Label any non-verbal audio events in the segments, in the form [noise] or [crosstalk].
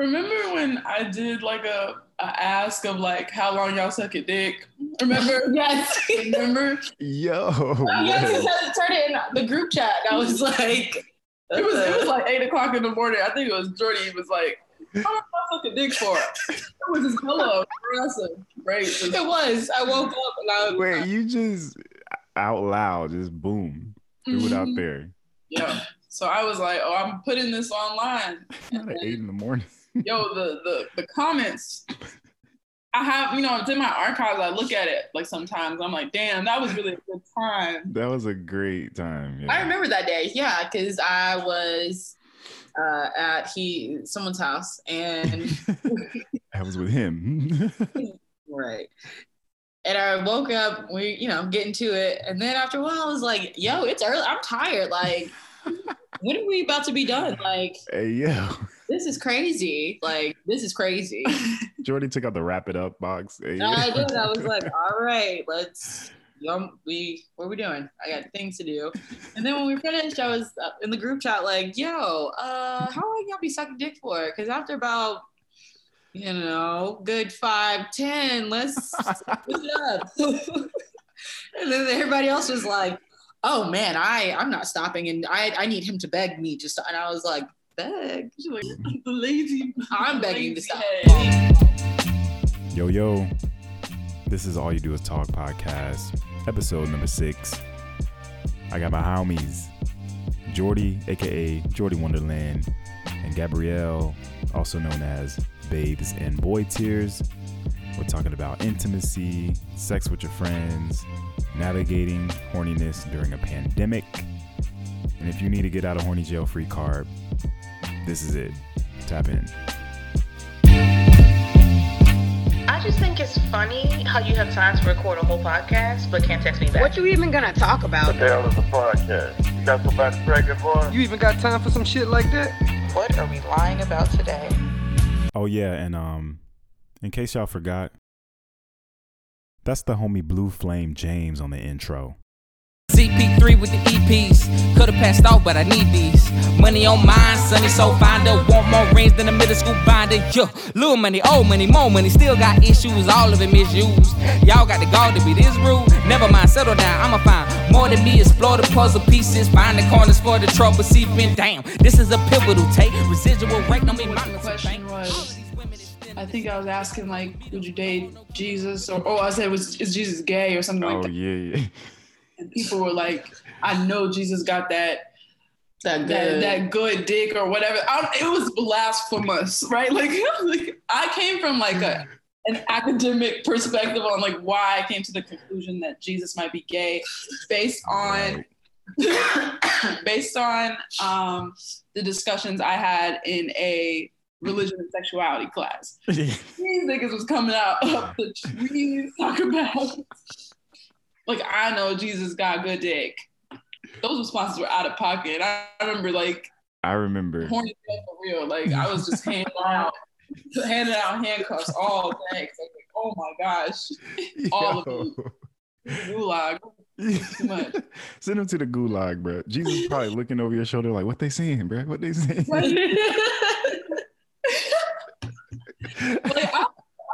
Remember when I did like a, a ask of like how long y'all suck a dick? Remember? [laughs] Yes. Remember? Yo. yes, what? it turned it in the group chat. I was like, It was it was like eight o'clock in the morning. I think it was Jordy. He was like, "How long I suck a dick for?" It was his pillow. Aggressive. Right. it was. I woke up and I was Wait, you just out loud, just boom, threw it out Mhm. there. Yeah. So I was like, "Oh, I'm putting this online." Not [laughs] at eight in the morning. Yo, the the the comments. I have, you know, it's in my archives. I look at it like sometimes. I'm like, damn, that was really a good time. That was a great time. Yeah. I remember that day, yeah, because I was uh, at he someone's house and [laughs] I was with him. [laughs] right, and I woke up. We, you know, getting to it, and then after a while, I was like, "Yo, it's early. I'm tired. Like, when are we about to be done? Like, hey, yo. this is crazy. Like, this is crazy." [laughs] Jordy took out the wrap it up box. Hey, And I did. I was like, [laughs] "All right, let's." Yo, we what are we doing? I got things to do. And then when we finished, I was uh, in the group chat like, "Yo, uh, how long y'all be sucking dick for?" Because after about, you know, good five, ten, let's switch it up. [laughs] and then everybody else was like, "Oh man, I I'm not stopping, and I I need him to beg me just." And I was like, "Beg." She's like, the [laughs] lazy. I'm begging to stop. head. Yo, yo. This is All You Do Is Talk podcast, episode number six. I got my homies, Jordy, aka Jordy Wonderland, and Gabrielle, also known as Babes and Boy Tears. We're talking about intimacy, sex with your friends, navigating horniness during a pandemic. And if you need to get out of horny jail free card, this is it. Tap in. I just think it's funny how you have time to record a whole podcast but can't text me back. What you even gonna talk about? What the hell is a podcast? You got somebody pregnant for? You even got time for some shit like that? What are we lying about today? Oh yeah, and um, in case y'all forgot, that's the homie Blue Flame James on the intro. CP3 with the EPs. Could've passed out, but I need these. Money on mine, sunny so finder. Want more rings than a middle school binder. Yo, little money, old money, more money. Still got issues, all of it misused. Y'all got the gall to be this rude. Never mind, settle down. I'ma find more than me. Explore the puzzle pieces. Find the corners for the trouble See, seeping. Damn, this is a pivotal take. Residual rate, don't mean What the mountains of question was, I think I was asking like, would you date Jesus? Or oh, I said, was is Jesus gay or something Oh like that? yeah, yeah. And people were like, I know Jesus got that That that, good. that good dick or whatever. I, it was blasphemous, right? [laughs] Like, like I came from like a an academic perspective on like why I came to the conclusion that Jesus might be gay based on [coughs] based on um, the discussions I had in a religion and sexuality class. [laughs] These niggas was coming out of the trees talking about like I know Jesus got good dick. Those responses were out of pocket. I, I remember like I remember. horny for real. Like I was just handing [laughs] out handing out handcuffs all day. 'cause I was like, oh my gosh, [laughs] all of you. gulag. Too much. Send them to the gulag, bro. Jesus is probably looking over your shoulder like, "What they saying, bro? What they saying?" like I, I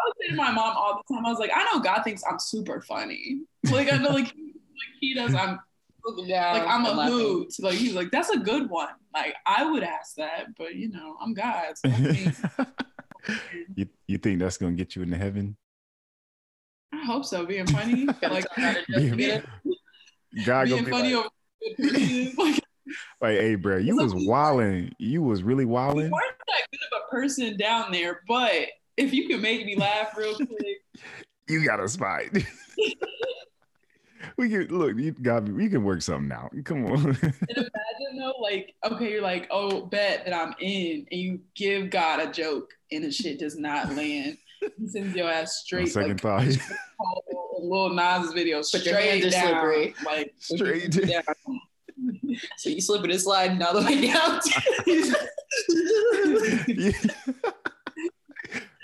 would say to my mom all the time, I was like, I know God thinks I'm super funny. Like I know like, he- like he does. I'm Looking down like I'm and a laughing. hoot. Like he's like, that's a good one. Like I would ask that, but you know, I'm God. So [laughs] you you think that's gonna get you into heaven? I hope so. Being funny, [laughs] like Being- being, God gonna being be funny like, over. [laughs] Like like, "Hey, bro, you was like- wilding. You was really you wilding. weren't that good of a person down there, but if you can make me laugh real [laughs] quick, You got a spot." [laughs] we can look. You got. We can work something out. Come on. And imagine though, like, okay, you're like, oh, bet that I'm in, and you give God a joke, and the shit does not land. He sends your ass [laughs] On straight, second like, thought, Lil Nas video, But straight hands are down, slippery. like straight. down. So you slipping and sliding all the way down.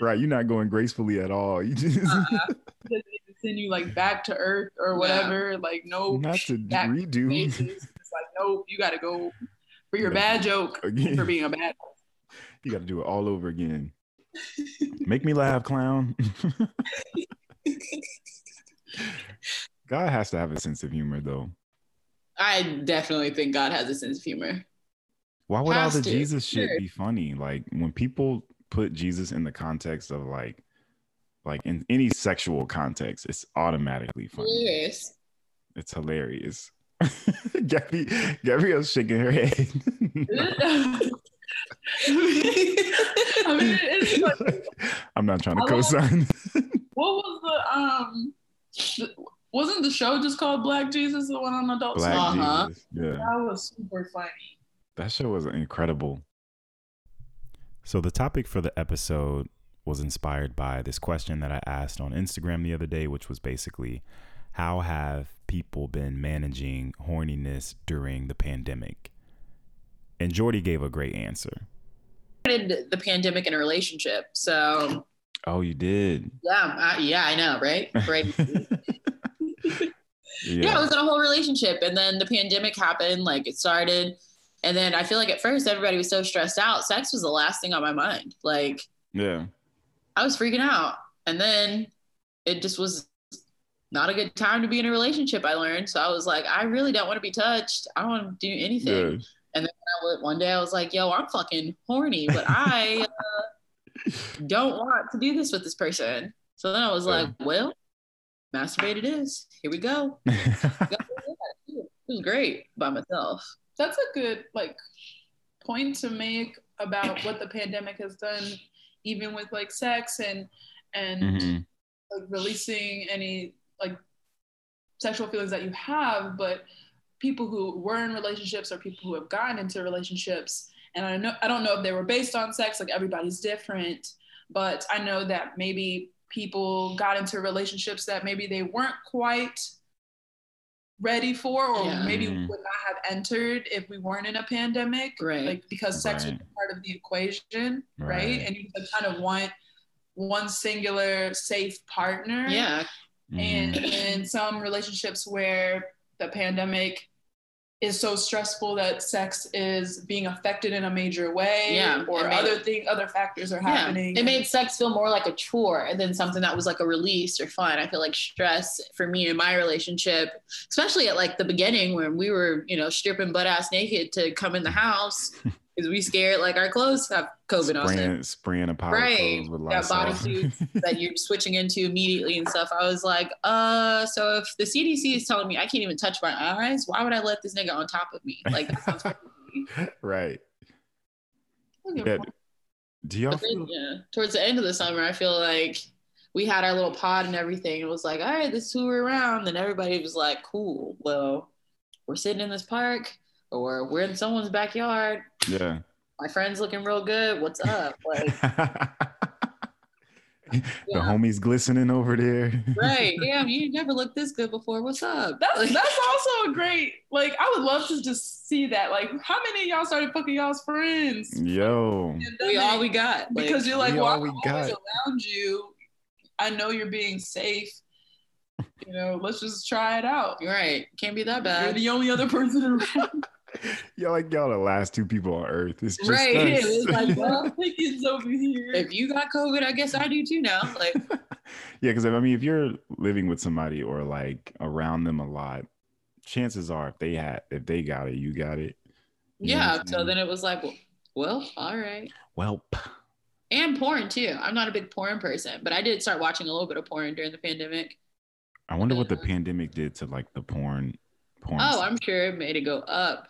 Right, you're not going gracefully at all. [laughs] You just Uh-uh. Send you like back to earth or whatever. Like no, not to back redo pages. It's like no, you got to go for your bad joke again. for being a bad. you got to do it all over again. [laughs] Make me laugh, clown. [laughs] God has to have a sense of humor, though. I definitely think God has a sense of humor. Why would all the to, Jesus shit sure. be funny? Like when people put Jesus in the context of like, like in any sexual context, it's automatically funny. Yes. It's hilarious. [laughs] Gabby, Gabrielle's shaking her head. [laughs] I mean, like, [laughs] I'm not trying to co-sign. what was the um? The, wasn't the show just called Black Jesus, the one on Adult Black Swim? Uh-huh. Yeah. That was super funny. That show was incredible. So the topic for the episode was inspired by this question that I asked on Instagram the other day, which was basically how have people been managing horniness during the pandemic? And Jordy gave a great answer. Started the pandemic in a relationship. So Oh, you did. yeah, I, yeah, I know, right? Right. [laughs] [laughs] yeah. yeah, I was in a whole relationship, and then the pandemic happened. Like it started, and then I feel like at first everybody was so stressed out. Sex was the last thing on my mind. Like yeah. I was freaking out, and then it just was not a good time to be in a relationship. I learned, so I was like, I really don't want to be touched. I don't want to do anything. Yeah. And then I one day I was like, Yo, I'm fucking horny, but I [laughs] uh, don't want to do this with this person. So then I was like, Well, masturbate it is. Here we go. [laughs] It was great by myself. That's a good like point to make about what the pandemic has done, even with like sex and and Mhm. like releasing any like sexual feelings that you have, but people who were in relationships or people who have gotten into relationships, and I know I don't know if they were based on sex, like everybody's different, but I know that maybe people got into relationships that maybe they weren't quite ready for or Yeah. maybe Mhm. would not have entered if we weren't in a pandemic Right. like because sex Right. was part of the equation right, Right. and you kind of want one singular safe partner Yeah. and Mhm. in some relationships where the pandemic is so stressful that sex is being affected in a major way Yeah, or made- other thing other factors are Yeah. happening It made sex feel more like a chore than something that was like a release or fun. I feel like stress for me in my relationship, especially at like the beginning when we were, you know, stripping butt ass naked to come in the house [laughs] because we scared like our clothes have COVID on them. spraying, spraying a pile Right. of clothes with Yeah, Lysol. bodysuits [laughs] that you're switching into immediately and stuff. I was like, uh, so if the CDC is telling me I can't even touch my eyes, why would I let this nigga on top of me? Like that sounds crazy. [laughs] right. Yeah. Do y'all feel then, yeah, towards the end of the summer, I feel like we had our little pod and everything. It was like, all right, this is who around. And everybody was like, cool. Well, we're sitting in this park or we're in someone's backyard. yeah. My friend's looking real good. What's up? [laughs] Like, the homies glistening over there. right. [laughs] Damn, you never looked this good before. What's up? that's that's also a great like I would love to just see that like how many of y'all started fucking y'all's friends Yo. we all we got. Like, because you're like we well all I'm we always around you I know you're being safe you know let's just try it out right. Can't be that bad. you're the only other person around [laughs] [laughs] Y'all like y'all the last two people on earth. It's just Right, us. it was like, well, [laughs] Pickens over here if you got COVID, I guess I do too now. Like, [laughs] yeah, because I mean, if you're living with somebody or like around them a lot, chances are if they had if they got it, you got it. You yeah. So saying? then it was like, well, well, all right. well, and porn too. I'm not a big porn person, but I did start watching a little bit of porn during the pandemic. I wonder what the pandemic did to like the porn. Porn. Oh, I'm sure it made it go up,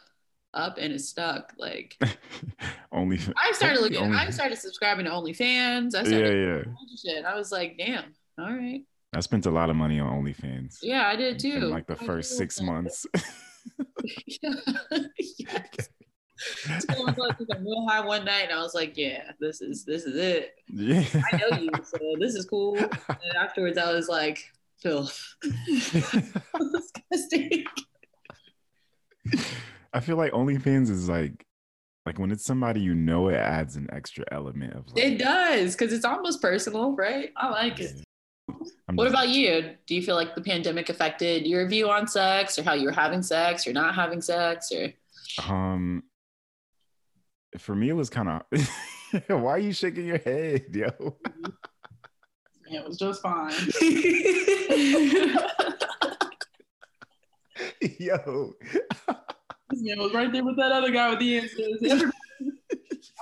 up, and it's stuck. Like [laughs] only. I started only- looking, I started subscribing to OnlyFans. I Yeah, started yeah. doing a bunch of shit. I was like, damn, all right, I spent a lot of money on OnlyFans. yeah, I did too. In like the I first six months. [laughs] [laughs] yes. So I was like, real high one night, and I was like, yeah, this is this is it. yeah. I know you, so this is cool. And afterwards, I was like, filth. Disgusting. I feel like OnlyFans is like, like when it's somebody you know, it adds an extra element of. Like, It does, because it's almost personal, right? I like it I'm What just- about you? Do you feel like the pandemic affected your view on sex or how you were having sex or not having sex or Um, for me, it was kind of. [laughs] Why are you shaking your head, yo? [laughs] It was just fine. [laughs] yo. Man was right there with that other guy with the answers. [laughs] Everybody-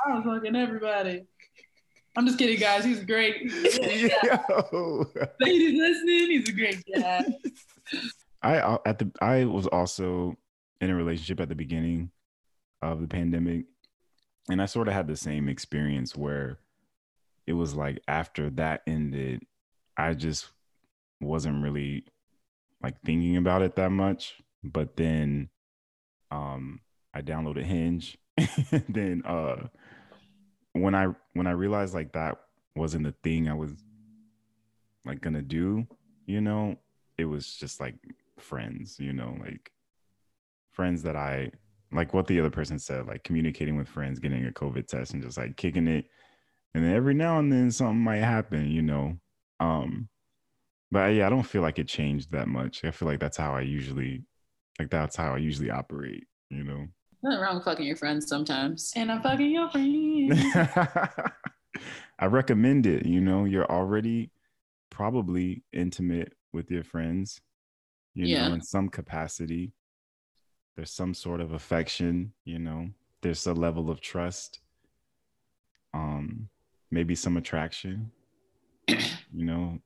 I was fucking everybody. I'm just kidding, guys. He's great. [laughs] Ladies listening, he's a great guy. [laughs] I uh, at the I was also in a relationship at the beginning of the pandemic, and I sort of had the same experience where it was like after that ended, I just wasn't really like thinking about it that much. But then, um, I downloaded Hinge. [laughs] then, uh, when I when I realized like that wasn't the thing I was like gonna do, you know, it was just like friends, you know, like friends that I like what the other person said, like communicating with friends, getting a COVID test and just like kicking it. And then every now and then something might happen, you know. Um but yeah, I don't feel like it changed that much. I feel like that's how I usually like that's how I usually operate, you know. Nothing wrong with fucking your friends sometimes. And I'm fucking your friend. [laughs] I recommend it, you know, you're already probably intimate with your friends, you Yeah. know, in some capacity. There's some sort of affection, you know, there's a level of trust, um, maybe some attraction, you know,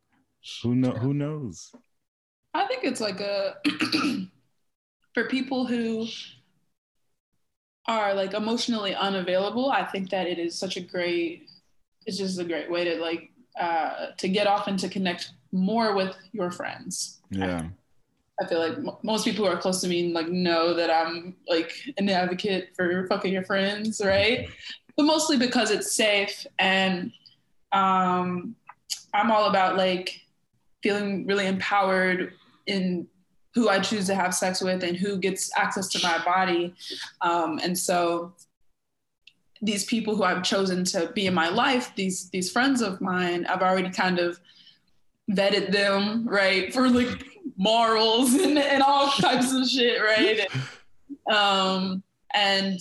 who know who knows? I think it's like a [clears throat] for people who are like emotionally unavailable. I think that it is such a great. It's just a great way to like uh, to get off and to connect more with your friends. Yeah. I feel like m- most people who are close to me like know that I'm like an advocate for fucking your friends, right? But mostly because it's safe and um, I'm all about like feeling really empowered in who I choose to have sex with and who gets access to my body. Um, and so these people who I've chosen to be in my life, these these friends of mine, I've already kind of vetted them, right, for like morals [laughs] and, and all types of shit, right? Um, and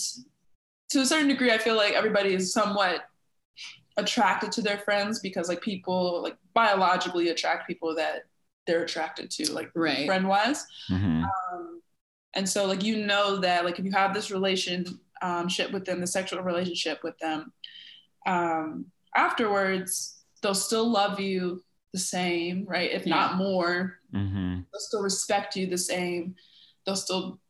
to a certain degree, I feel like everybody is somewhat attracted to their friends because like people like biologically attract people that they're attracted to, like Right. friend wise. Mhm. Um, and so like you know that like if you have this relationship um, ship with them, the sexual relationship with them, um, afterwards they'll still love you the same, right? If not more, Mhm. they'll still respect you the same. They'll still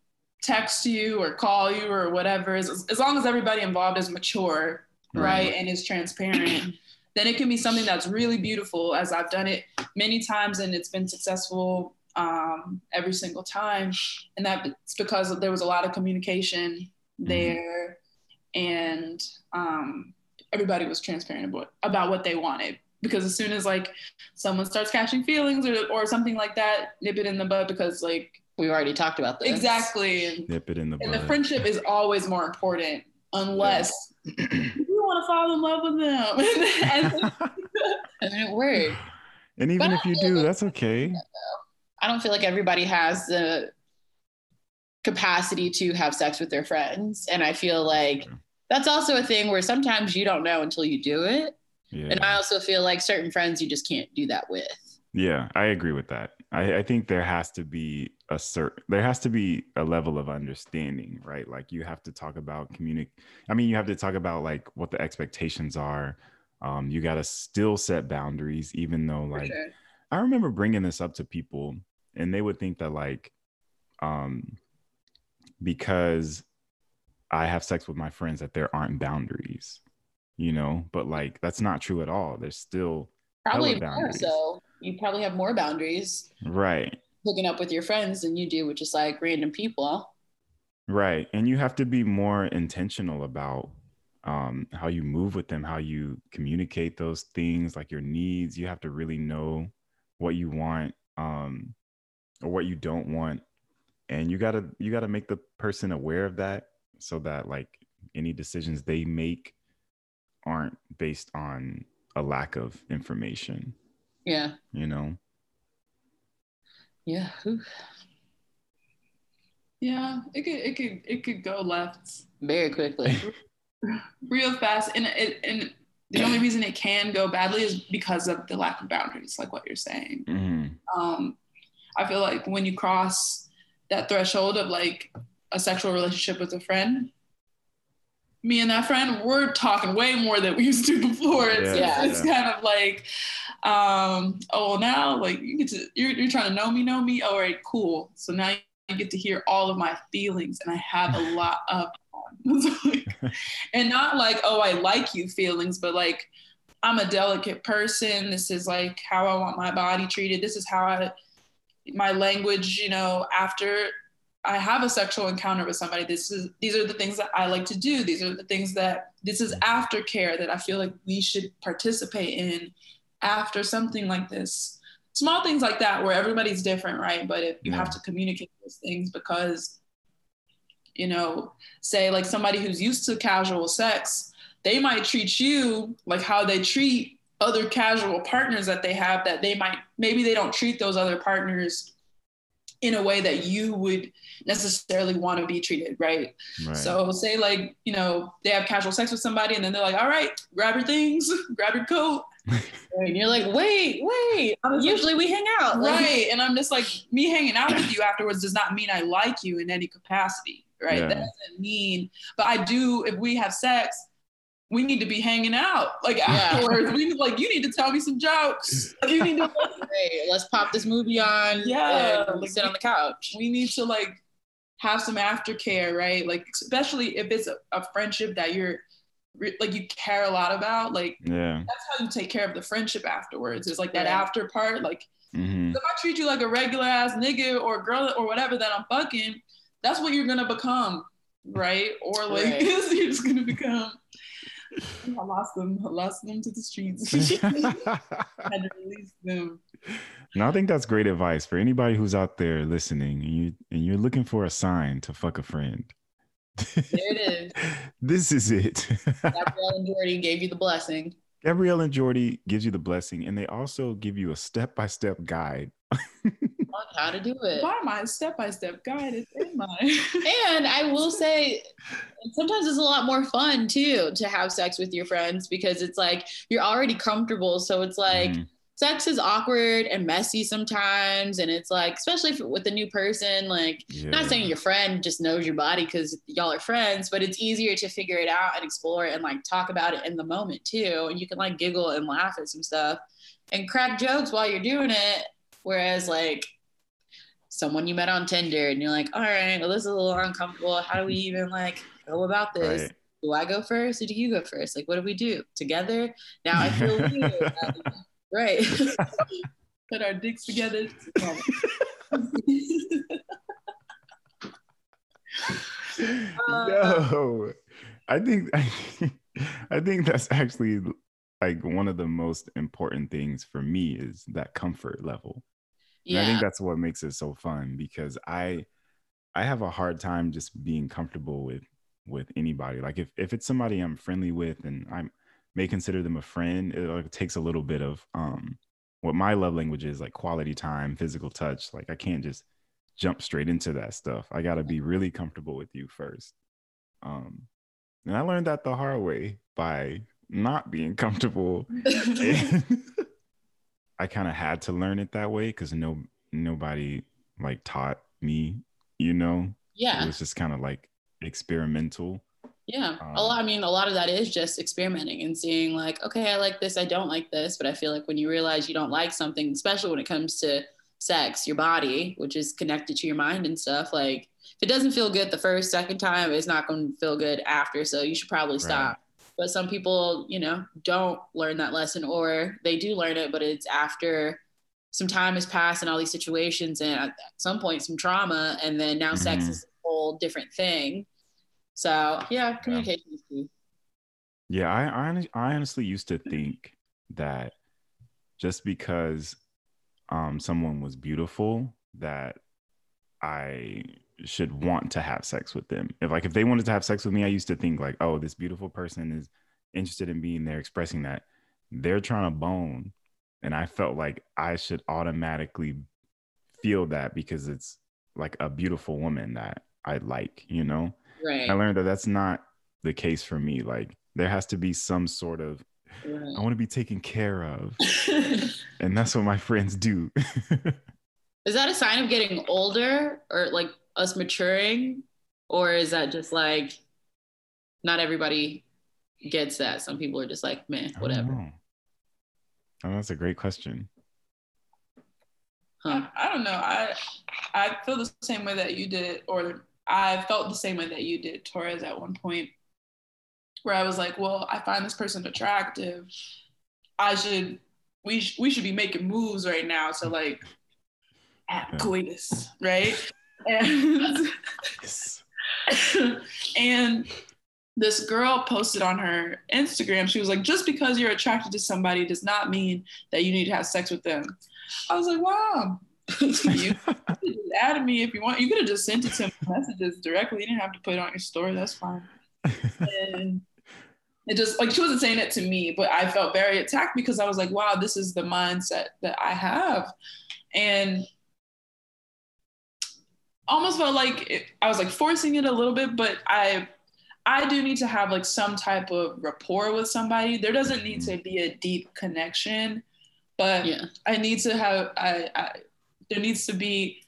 text you or call you or whatever. As, as long as everybody involved is mature, right, Right. and is transparent, then it can be something that's really beautiful. As I've done it many times and it's been successful um, every single time, and that's because there was a lot of communication there, and um, everybody was transparent about, about what they wanted. Because as soon as like someone starts catching feelings or, or something like that, nip it in the bud because like We've already talked about this. exactly and, Nip it in the bud. and the friendship is always more important unless you [clears throat] want to fall in love with them. [laughs] and, [laughs] And it worked. and even But if you do, like- that's okay. I don't feel like everybody has the capacity to have sex with their friends. And I feel like that's also a thing where sometimes you don't know until you do it. Yeah. And I also feel like certain friends you just can't do that with. Yeah, I agree with that. I, I think there has to be a certain there has to be a level of understanding, right? Like you have to talk about communic I mean, you have to talk about like what the expectations are. Um, you got to still set boundaries, even though like sure. I remember bringing this up to people, and they would think that like, um, because I have sex with my friends, that there aren't boundaries, you know. But like that's not true at all. There's still Probably more so. You probably have more boundaries right. Hooking up with your friends than you do with just like random people. Right. And you have to be more intentional about um, how you move with them, how you communicate those things, like your needs. You have to really know what you want um, or what you don't want. And you gotta you gotta make the person aware of that so that like any decisions they make aren't based on a lack of information, Yeah. you know? Yeah. Whew. yeah, it could it could it could go left Very quickly. [laughs] real fast and it and the only reason it can go badly is because of the lack of boundaries like what you're saying hmm um i feel like when you cross that threshold of like a sexual relationship with a friend me and that friend we're talking way more than we used to before. It's, Yeah. it's kind of like um oh now like you get to you're, you're trying to know me know me? All right cool. So now you get to hear all of my feelings and i have a [laughs] lot of [laughs] and not like oh i like you feelings but like i'm a delicate person. This is like how i want my body treated. This is how i my language you know after i have a sexual encounter with somebody this is these are the things that i like to do. These are the things that this is aftercare that i feel like we should participate in after something like this. Small things like that where everybody's different right? But if you Yeah. have to communicate those things because you know say like somebody who's used to casual sex they might treat you like how they treat other casual partners that they have that they might maybe they don't treat those other partners in a way that you would necessarily want to be treated right Right. so say like, you know, they have casual sex with somebody and then they're like, all right, grab your things, [laughs] grab your coat. [laughs] And you're like, wait, wait. Usually we hang out. Like, Right. [laughs] And I'm just like, me hanging out with you afterwards does not mean I like you in any capacity. Right. Yeah. That doesn't mean, but I do, if we have sex, we need to be hanging out. Like afterwards, we need, like, you need to tell me some jokes. Like, you need to, Hey, let's pop this movie on. Yeah, and like- sit on the couch. we need to like have some aftercare, right? Like, especially if it's a, a friendship that you're re- like, you care a lot about, like, yeah. that's how you take care of the friendship afterwards. It's like that Right. after part. Like hmm if I treat you like a regular ass nigga or girl or whatever that I'm fucking, that's what you're gonna become, right? Or like [laughs] Right. you're just gonna become. I lost them. I lost them to the streets. [laughs] [laughs] had to release them. No, I think that's great advice for anybody who's out there listening and you and you're looking for a sign to fuck a friend. There it is. [laughs] this is it. Gabrielle and Jordy gave you the blessing. Gabrielle and Jordy gives you the blessing, and they also give you a step-by-step guide. On how to do it. Why am I step by step guided? Am I? And I will say, sometimes it's a lot more fun too to have sex with your friends because it's like you're already comfortable. So it's like Mhm. sex is awkward and messy sometimes. And it's like, especially if, with a new person, like, Yeah. not saying your friend just knows your body because y'all are friends, but it's easier to figure it out and explore it and like talk about it in the moment too. And you can like giggle and laugh at some stuff and crack jokes while you're doing it. Whereas like someone you met on Tinder and you're like, all right, well, this is a little uncomfortable. How do we even like go about this? Right. Do I go first or do you go first? Like, what do we do together? Now I feel [laughs] weird. Right. [laughs] Put our dicks together. no, [laughs] um, I think I think that's actually like one of the most important things for me is that comfort level. And I think that's what makes it so fun because I I have a hard time just being comfortable with with anybody. Like if if it's somebody I'm friendly with and I may consider them a friend, it like takes a little bit of um what my love language is like quality time, physical touch. Like I can't just jump straight into that stuff. I got to be really comfortable with you first. Um and I learned that the hard way by not being comfortable [laughs] [laughs] I kind of had to learn it that way because no nobody like taught me, you know. Yeah. It was just kind of like experimental. Yeah. Um, a lot, I mean, a lot of that is just experimenting and seeing like, okay, I like this, I don't like this. But I feel like when you realize you don't like something, especially when it comes to sex, your body, which is connected to your mind and stuff, like if it doesn't feel good the first, second time, it's not going to feel good after. So you should probably stop. But some people, you know, don't learn that lesson or they do learn it, but it's after some time has passed and all these situations and at some point some trauma and then now sex Mhm. is a whole different thing. So yeah, communication is key. Yeah, I I, I honestly used to think that just because um someone was beautiful that I should want to have sex with them. If like if they wanted to have sex with me, I used to think like, oh, this beautiful person is interested in being there, expressing that they're trying to bone, and I felt like I should automatically feel that because it's like a beautiful woman that I like, you know. Right. I learned that that's not the case for me. Like there has to be some sort of I want to be taken care of, [laughs] and that's what my friends do. [laughs] Is that a sign of getting older or like us maturing? Or is that just like not everybody gets that? Some people are just like, man, whatever. Oh, that's a great question. Huh. I, I don't know. I I feel the same way that you did, or I felt the same way that you did, Torres, at one point, where I was like, well, I find this person attractive. I should we sh- we should be making moves right now to like have Yeah. coitus, right? And Yes. and this girl posted on her Instagram, she was like, just because you're attracted to somebody does not mean that you need to have sex with them. I was like, wow. [laughs] you could just added me if you want. You could have just sent it to messages directly. You didn't have to put it on your story. That's fine. And it just like she wasn't saying it to me, but I felt very attacked because I was like, wow, this is the mindset that I have. And almost felt like it, I was like forcing it a little bit, but I I do need to have like some type of rapport with somebody. There doesn't need to be a deep connection, but Yeah. I need to have I, I there needs to be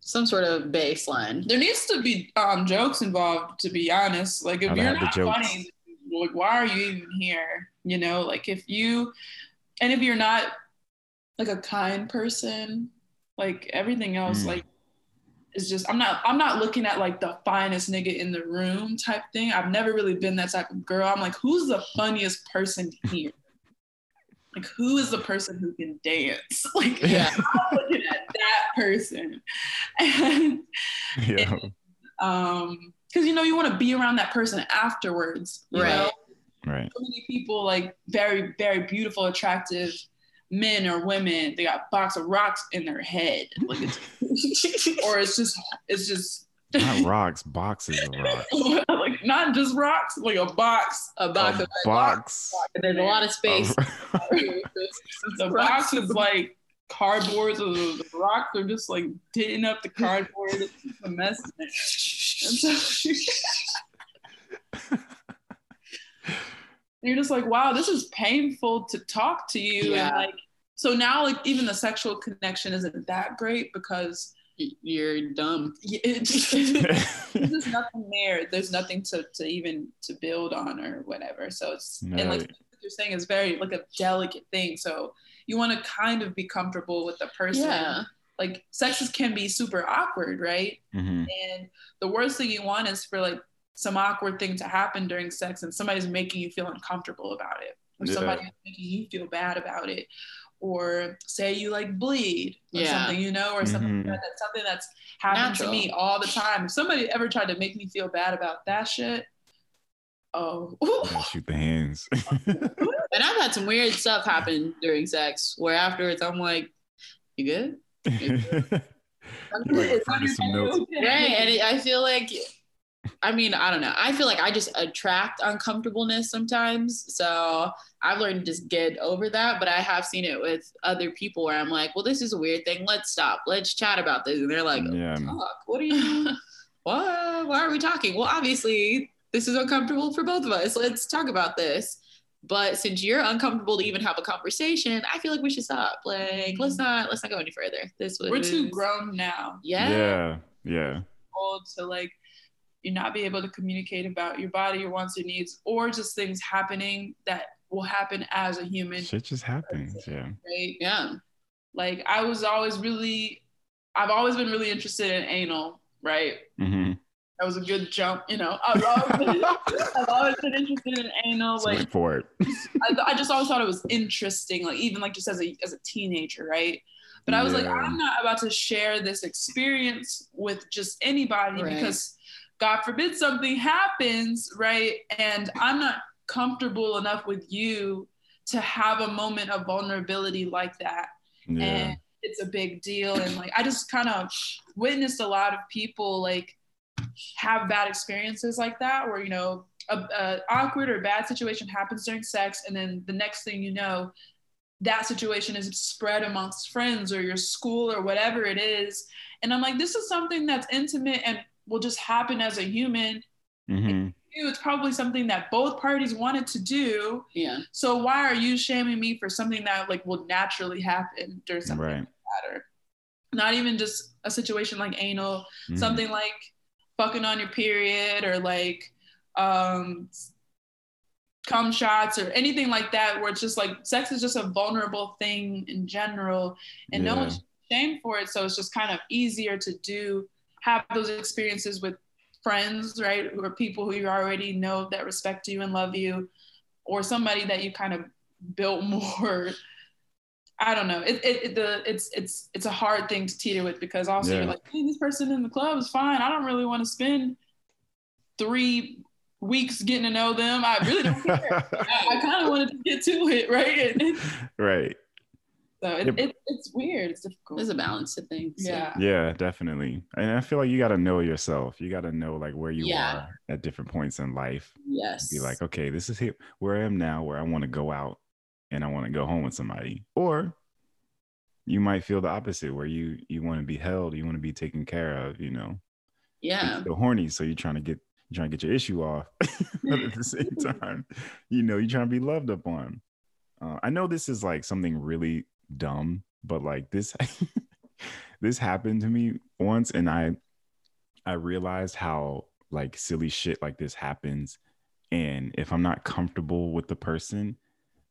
Some sort of baseline. there needs to be um jokes involved to be honest. Like if Gotta you're not funny, like why are you even here? You know, like if you and if you're not like a kind person, like everything else, Mm. like is just I'm not I'm not looking at like the finest nigga in the room type thing. I've never really been that type of girl. I'm like, who's the funniest person here? Like who is the person who can dance? [laughs] Like Yeah. I'm looking at that person. [laughs] And yeah. um because you know you want to be around that person afterwards Right. know? Right. so many people like very very beautiful attractive men or women they got a box of rocks in their head like it's, [laughs] or it's just it's just Not rocks, boxes of rocks. [laughs] like not just rocks like a box A box A of box. there's a lot of space. of- [laughs] the box is like cardboard so the, the rocks are just like hitting up the cardboard it's just a mess in there. So- you're just like, wow, this is painful to talk to you. Yeah. And like, so now, like, even the sexual connection isn't that great because You're dumb. [laughs] just, there's [laughs] nothing there. There's nothing to, to even to build on or whatever. So it's and like what you're saying is very like a delicate thing. So you want to kind of be comfortable with the person. Yeah. Like sexes can be super awkward, right? Mhm. And the worst thing you want is for like some awkward thing to happen during sex and somebody's making you feel uncomfortable about it. Or Yeah. somebody's making you feel bad about it. Or say you like bleed or Yeah. something, you know, or something Mhm. like that. That's something that's happened Natural. to me all the time. If somebody ever tried to make me feel bad about that shit, oh Gotta shoot the hands. [laughs] And I've had some weird stuff happen during sex where afterwards I'm like, you good? [laughs] Like, some notes. Right. And it, I feel like, I mean, I don't know. I feel like I just attract uncomfortableness sometimes. So I've learned to just get over that. But I have seen it with other people where I'm like, well, this is a weird thing. Let's stop. Let's chat about this. And they're like, yeah. fuck, what are you, [laughs] what? Why are we talking? Well, obviously, this is uncomfortable for both of us. Let's talk about this. But since you're uncomfortable to even have a conversation, I feel like we should stop. Like, let's not let's not go any further. This was We're too grown now Yeah. Yeah. Yeah. old to like you not be able to communicate about your body, your wants, your needs, or just things happening that will happen as a human, Shit just happens. Yeah. right? Yeah. Like I was always really, I've always been really interested in anal, right? hmm That was a good jump, you know. I've always been, [laughs] I've always been interested in anal. So Like for it. I, I just always thought it was interesting, like even like just as a as a teenager, right? But I was like, I'm not about to share this experience with just anybody Right. because God forbid something happens, right? And I'm not comfortable enough with you to have a moment of vulnerability like that. Yeah. And it's a big deal. And like I just kind of witnessed a lot of people like have bad experiences like that where you know a, a awkward or bad situation happens during sex and then the next thing you know that situation is spread amongst friends or your school or whatever it is and i'm like this is something that's intimate and will just happen as a human hmm it's probably something that both parties wanted to do. Yeah. So why are you shaming me for something that like will naturally happen or something Right. like that? Or not even just a situation like anal, Mhm. something like fucking on your period or like um cum shots or anything like that where it's just like sex is just a vulnerable thing in general and no one's shamed for it so it's just kind of easier to do have those experiences with friends right or people who you already know that respect you and love you or somebody that you kind of built [laughs] more I don't know. It, it, it the it's it's it's a hard thing to teeter with because also Yeah. you're like, hey, this person in the club is fine. I don't really want to spend three weeks getting to know them. I really don't care. [laughs] I, I kind of wanted to get to it, right? And- right. So it, Yep. it, it's weird. It's difficult. There's a balance to things. yeah. Yeah, definitely. And I feel like you got to know yourself. You got to know like where you Yeah. are at different points in life. Yes. Be like, okay, this is here, where I am now, where I want to go out and I want to go home with somebody. Or you might feel the opposite, where you you want to be held, you want to be taken care of. You know, yeah. you're horny, so you're trying to get you're trying to get your issue off, [laughs] but at the same [laughs] time, you know, you're trying to be loved upon. Uh, I know this is like something really dumb, but like this, [laughs] this happened to me once, and I, I realized how like silly shit like this happens, and if I'm not comfortable with the person,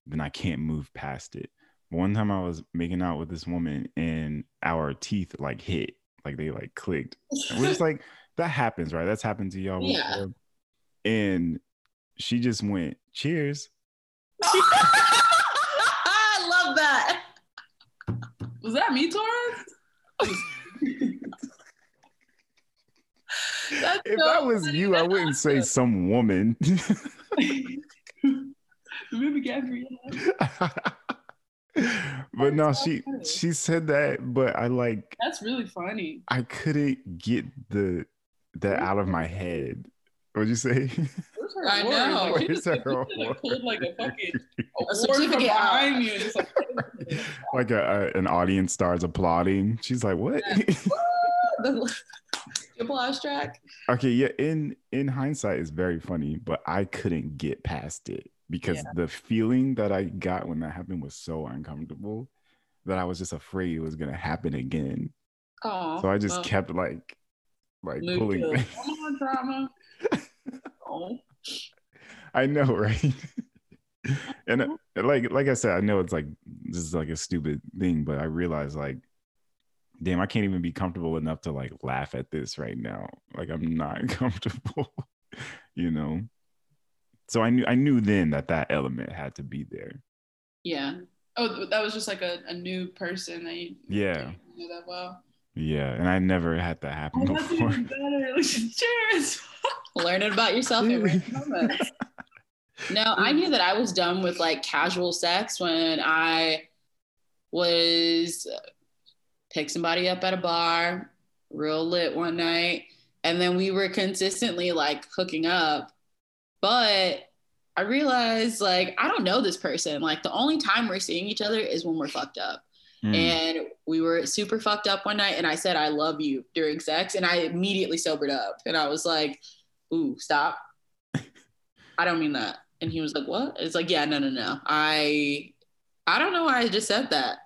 then I can't move past it. One time I was making out with this woman, and our teeth like hit, like they like clicked. And we're just like, [laughs] that happens, right? That's happened to y'all Yeah. before. And she just went, cheers. [laughs] I love that. Was that me, Torres? That's If so that was funny. you, I wouldn't say some woman. [laughs] Remember Gabrielle? but no, she funny. she said that, but I like That's really funny. I couldn't get the that out of my head. What'd you say? I award? know. Like, she just, her she, like, award? pulled like a fucking [laughs] award from certificate out. behind you. Just like, like a, a- an audience starts applauding. She's like, "What?" [laughs] The [laughs] applause track. okay, yeah. In in hindsight, it's very funny, but I couldn't get past it because the feeling that I got when that happened was so uncomfortable that I was just afraid it was gonna happen again. Oh. So I just kept like like pulling. Come on, drama. Oh. [laughs] I know, right? [laughs] and uh, like like I said, I know it's like this is like a stupid thing, but I realize like, damn, I can't even be comfortable enough to like laugh at this right now. Like I'm not [laughs] comfortable, you know. So I knew I knew then that that element had to be there. Yeah. Oh, that was just like a, a new person that you Yeah, didn't that well. yeah, and I never had that happen Oh, that's before. even better. Like, Cheers. Learning about yourself in random moments. No, [laughs] I knew that I was done with like casual sex when I was uh, pick somebody up at a bar, real lit one night, and then we were consistently like hooking up. But I realized like I don't know this person. Like the only time we're seeing each other is when we're fucked up. Mm. And we were super fucked up one night and I said I love you during sex and I immediately sobered up and I was like, "Ooh, stop. [laughs] I don't mean that." And he was like, "What?" It's like, "Yeah, no, no, no. I I don't know why I just said that."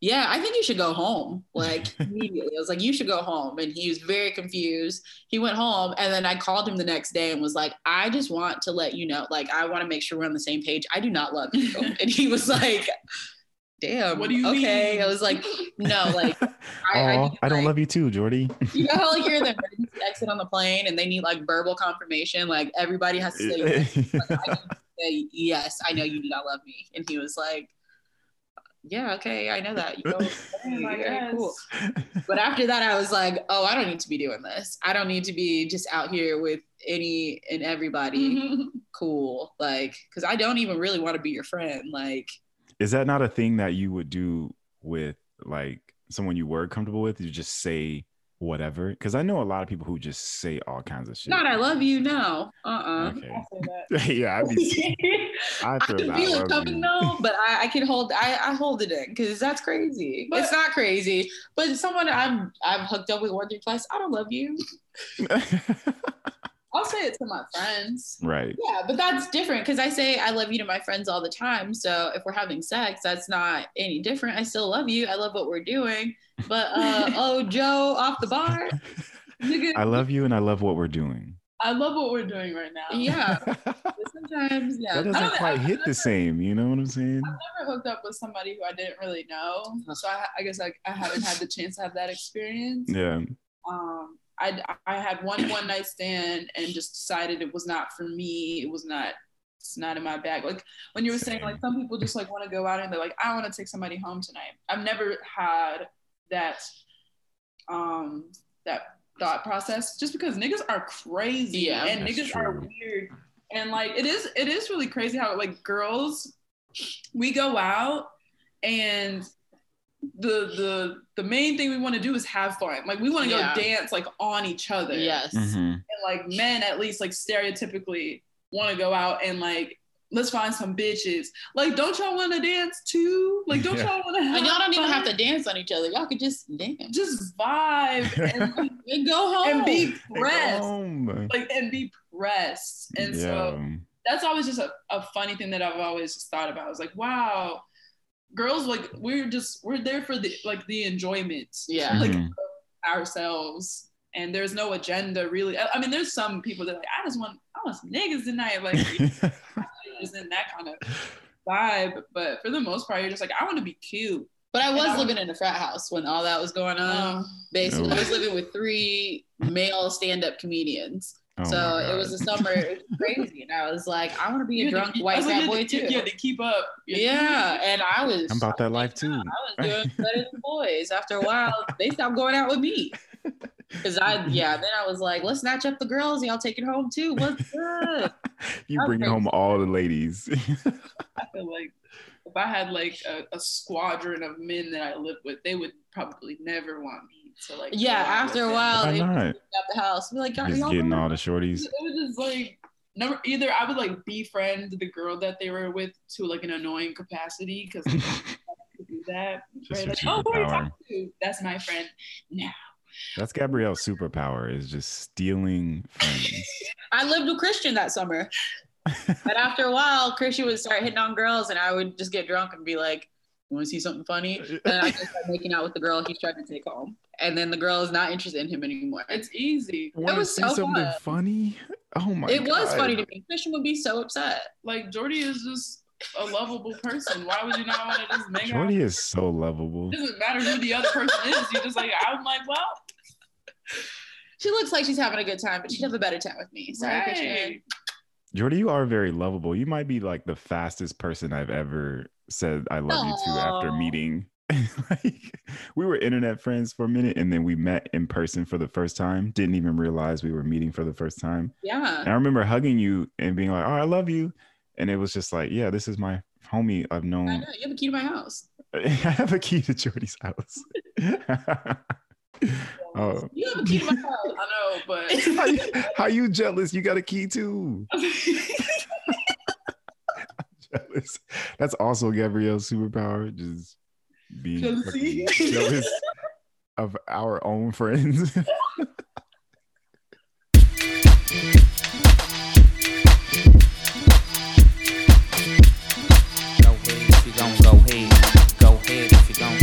Yeah, I think you should go home. Like [laughs] immediately. I was like, you should go home. And he was very confused. He went home and then I called him the next day and was like, I just want to let you know, like, I want to make sure we're on the same page. I do not love you. [laughs] and he was like, Damn. What do you okay. mean? I was like, no, [laughs] like I, I, Aw, need, I don't like- love you too, Jordy. [laughs] you know how like you're in the [laughs] emergency exit on the plane and they need like verbal confirmation, like everybody has to say, yes. Like, I to say yes, I know you do not love me. And he was like, Yeah, okay, I know that. You know, Oh, I cool. But after that, I was like, oh, I don't need to be doing this. I don't need to be just out here with any and everybody. Cool. Like, because I don't even really want to be your friend. Like, Is that not a thing that you would do with like someone you were comfortable with? You just say whatever? Because I know a lot of people who just say all kinds of shit. not I love you. No. Uh uh Okay. I'll that. [laughs] yeah, I'd be. [laughs] I I feel can feel it coming you. though, but I, I can hold I, I hold it in because that's crazy. But- it's not crazy, but someone I'm I've hooked up with once or twice. I don't love you. [laughs] I'll say it to my friends. Right. Yeah, but that's different because I say I love you to my friends all the time. So if we're having sex, that's not any different. I still love you. I love what we're doing. But uh, [laughs] oh, Joe off the bar. [laughs] I love you and I love what we're doing. I love what we're doing right now. Yeah, [laughs] that sometimes yeah. I doesn't quite I've hit the same. You know what I'm saying? I've never hooked up with somebody who I didn't really know, so I, I guess I, I haven't had the chance to have that experience. Yeah. Um, I I had one one night stand and just decided it was not for me. It was not. It's not in my bag. Like when you were saying, like some people just like want to go out and they're like, I want to take somebody home tonight. I've never had that um that thought process just because niggas are crazy Yeah, and niggas are weird and like it is it is really crazy how like girls we go out and the the the main thing we want to do is have fun like we want to Yeah. go dance like on each other Yes. Mhm. and like men at least like stereotypically want to go out and like let's find some bitches like don't y'all want to dance too like don't [laughs] Yeah. y'all want to And y'all don't even have to dance on each other. Y'all could just dance just vibe [laughs] and, like, and go home. and be pressed home. like and be pressed and so that's always just a, a funny thing that I've always just thought about. I was like, wow, girls like we're just we're there for the like the enjoyment, Yeah. like Mhm. ourselves. And there's no agenda really. I, I mean, there's some people that like, I just want I want some niggas tonight, like [laughs] just in that kind of vibe. But for the most part, you're just like, I want to be cute. But I And I was was- living in a frat house when all that was going on. Um, Basically, Oh. I was living with three male stand-up comedians. Oh so it was God. a summer. It was crazy, and I was like, I want to be a had drunk keep- white was like, fat boy to- too. You had to keep up. You had to keep Yeah, and I was. I'm about that life too. I was doing [laughs] better than boys. After a while, they stopped going out with me. Cause I, yeah, then I was like, let's snatch up the girls. And y'all take it home too. What's good? [laughs] you I'm bring home all the ladies. [laughs] I feel like if I had like a, a squadron of men that I lived with, they would probably never want me to like. Yeah, after a while, Why they not? out the house. Be like, Just getting going all the shorties. It was just like number either I would like befriend the girl that they were with to like an annoying capacity because [laughs] do that. Right? Like, oh, who are you superpower. talking to? That's my friend. Now. That's Gabrielle's superpower is just stealing friends. [laughs] I lived with Christian that summer. but after a while, Christian would start hitting on girls, and I would just get drunk and be like, "You want to see something funny?" [laughs] And I just start making out with the girl he's trying to take home, and then the girl is not interested in him anymore. It's easy. Wanna was see so something fun. funny? Oh my it was funny to me. Christian would be so upset. Like Jordy is just a lovable person. Why would you not want to just make out? Jordy is so lovable. It doesn't matter who the other person is. You just like I'm like, well, She looks like she's having a good time, but she'd have a better time with me. Sorry, Christian. Jordy, you are very lovable. You might be like the fastest person I've ever said I love you too after meeting. [laughs] like we were internet friends for a minute and then we met in person for the first time. Didn't even realize we were meeting for the first time. Yeah. And I remember hugging you and being like, "Oh, I love you." And it was just like, "Yeah, this is my homie I've I known. know. You have a key to my house. [laughs] I have a key to Jordy's house." [laughs] oh. You have a key to my house. I know, but how, you, how you jealous? You got a key too. Jealous. That's also Gabrielle's superpower. Just being Jealousy. jealous of our own friends. [laughs] Go ahead if you gon' go ahead. Go ahead if you gon'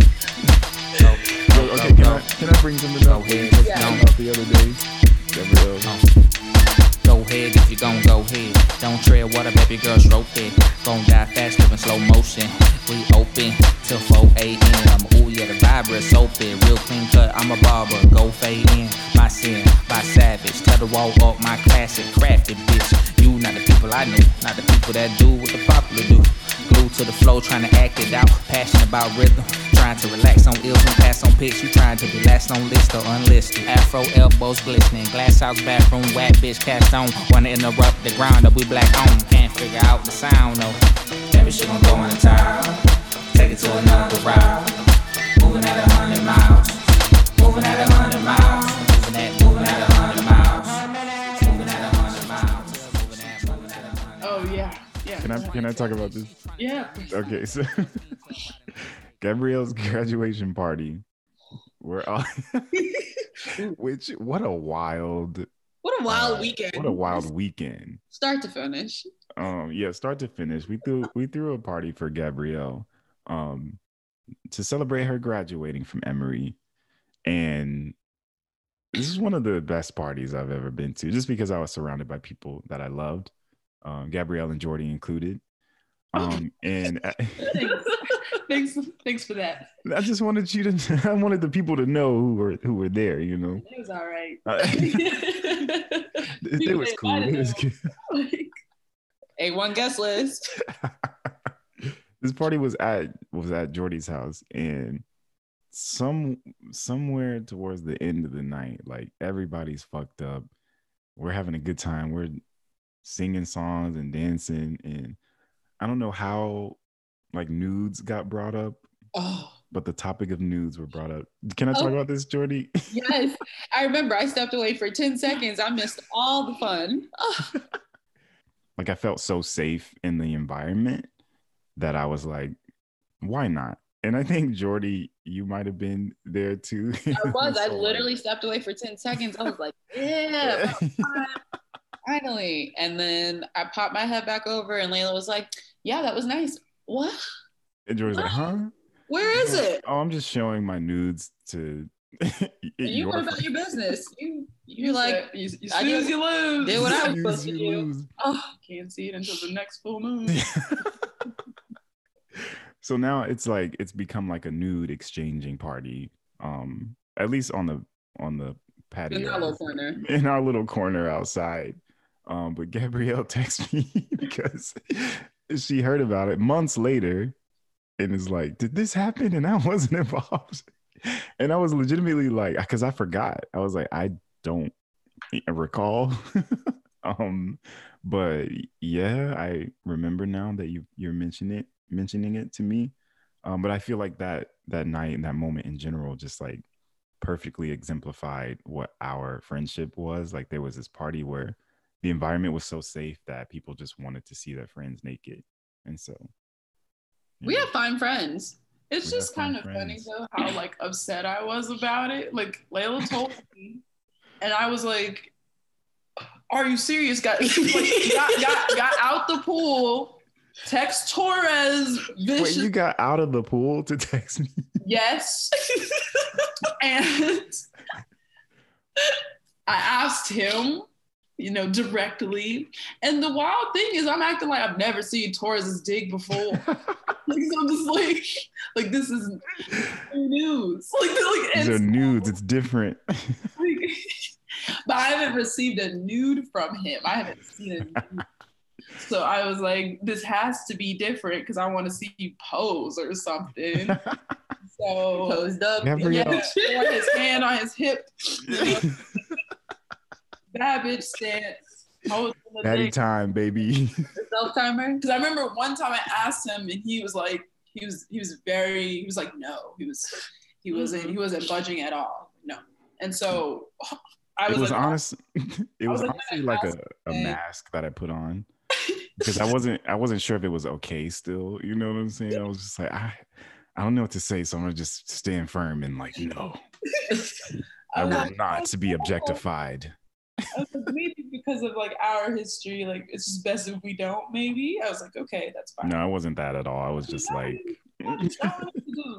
go. Go, okay, go, can. I, bring something Go up? ahead. Yeah. I the other day, Gabrielle. If you gon' go ahead. Don't tread water, baby girl, stroke it. Gon' die fast, live in slow motion. We open till 4 a.m. Ooh, yeah, the vibe is open. Real clean cut, I'm a barber. Go fade in. My sin, by savage. Tell the wall up, my classic crafted bitch. You not the people I knew, not the people that do what the popular do. Glued to the flow, trying to act it out. Passionate about rhythm. Trying to relax on ills and pass on pics. You trying to be last on list or unlisted. Afro elbows glistening. Glass house bathroom, whack bitch cast on. Wanna interrupt the grind up, we black on. Can't figure out the sound though. Maybe she gon' go into town. Take it to another route. Moving at a hundred miles. Moving at a hundred miles. Moving at, moving at a hundred miles. Moving at a hundred miles. Moving at, moving at a hundred oh yeah, yeah. Can I can I talk about this? Yeah. Okay, so [laughs] Gabrielle's graduation party. We're all [laughs] [laughs] which what a wild What a wild Uh, weekend. What a wild weekend. Start to finish. Um, yeah, start to finish. We threw we threw a party for Gabrielle um to celebrate her graduating from Emory. And this is one of the best parties I've ever been to, just because I was surrounded by people that I loved, um, Gabrielle and Jordy included. Um, and I, [laughs] thanks, thanks, for that. I just wanted you to, [laughs] I wanted the people to know who were who were there. You know, It was all right. Uh, [laughs] [laughs] it was cool. It was good. A1 guest list. this party was at was at Jordy's house and some somewhere towards the end of the night like everybody's fucked up we're having a good time we're singing songs and dancing and i don't know how like nudes got brought up Oh, but the topic of nudes were brought up can i talk Oh. about this jordy [laughs] yes. I remember I stepped away for 10 seconds. I missed all the fun. Oh, like I felt so safe in the environment that I was like, why not? And I think Jordy, you might have been there too. [laughs] I was. I So, like, literally stepped away for 10 seconds. I was like, yeah, [laughs] finally. And then I popped my head back over, and Layla was like, yeah, that was nice. What? and Jordy's like, huh? Where is it? Oh, I'm just showing my nudes to [laughs] You your went about your business. [laughs] You, You you're like, said, you, you I snooze, did- you lose. did what I was supposed to you do. lose. oh, Can't see it until the next full moon. [laughs] so now it's like it's become like a nude exchanging party. Um, at least on the on the patio. in that little corner. in our little corner outside. Um, but Gabrielle texted me because she heard about it months later and is like, Did this happen? And I [laughs] wasn't involved. And I was legitimately like, because I forgot. I was like, I don't recall. [laughs] um, but yeah, I remember now that you you're mentioning it, mentioning it to me. Um, but I feel like that that night and that moment in general just like perfectly exemplified what our friendship was. Like there was this party where the environment was so safe that people just wanted to see their friends naked. And so We yeah. have fine friends. It's We just kind of funny though how like upset I was about it. Like Layla told [laughs] me, and I was like, "Are you serious, guys?" [laughs] like, got, got got out the pool. Text Torres. Wait, you got out of the pool to text me. yes. [laughs] and I asked him, you know, directly. And the wild thing is, I'm acting like I've never seen Torres's dig before. [laughs] like, so I'm just like, like this is new news. Like, like These are it's nudes. It's different. [laughs] like- but I haven't received a nude from him. I haven't seen a nude. So I was like, this has to be different because I want to see you pose or something. [laughs] So Posed up. Gabrielle. yeah, his hand on his hip, bad bitch stance. Patty time, baby. Self timer. Because I remember one time I asked him, and he was like, he was he was very he was like no, he was he mm-hmm. wasn't he wasn't budging at all, no. And so I it was, was like, honest. [laughs] It was was honestly like a, a mask that I put on [laughs] because I wasn't I wasn't sure if it was okay still. You know what I'm saying? I was just like I I don't know what to say, so I'm gonna just stand firm and like no, [laughs] I will not to be objectified. I was like, maybe because of like our history, like it's just best if we don't. Maybe I was like, okay, that's fine. No, I wasn't that at all. I was just like, [laughs] just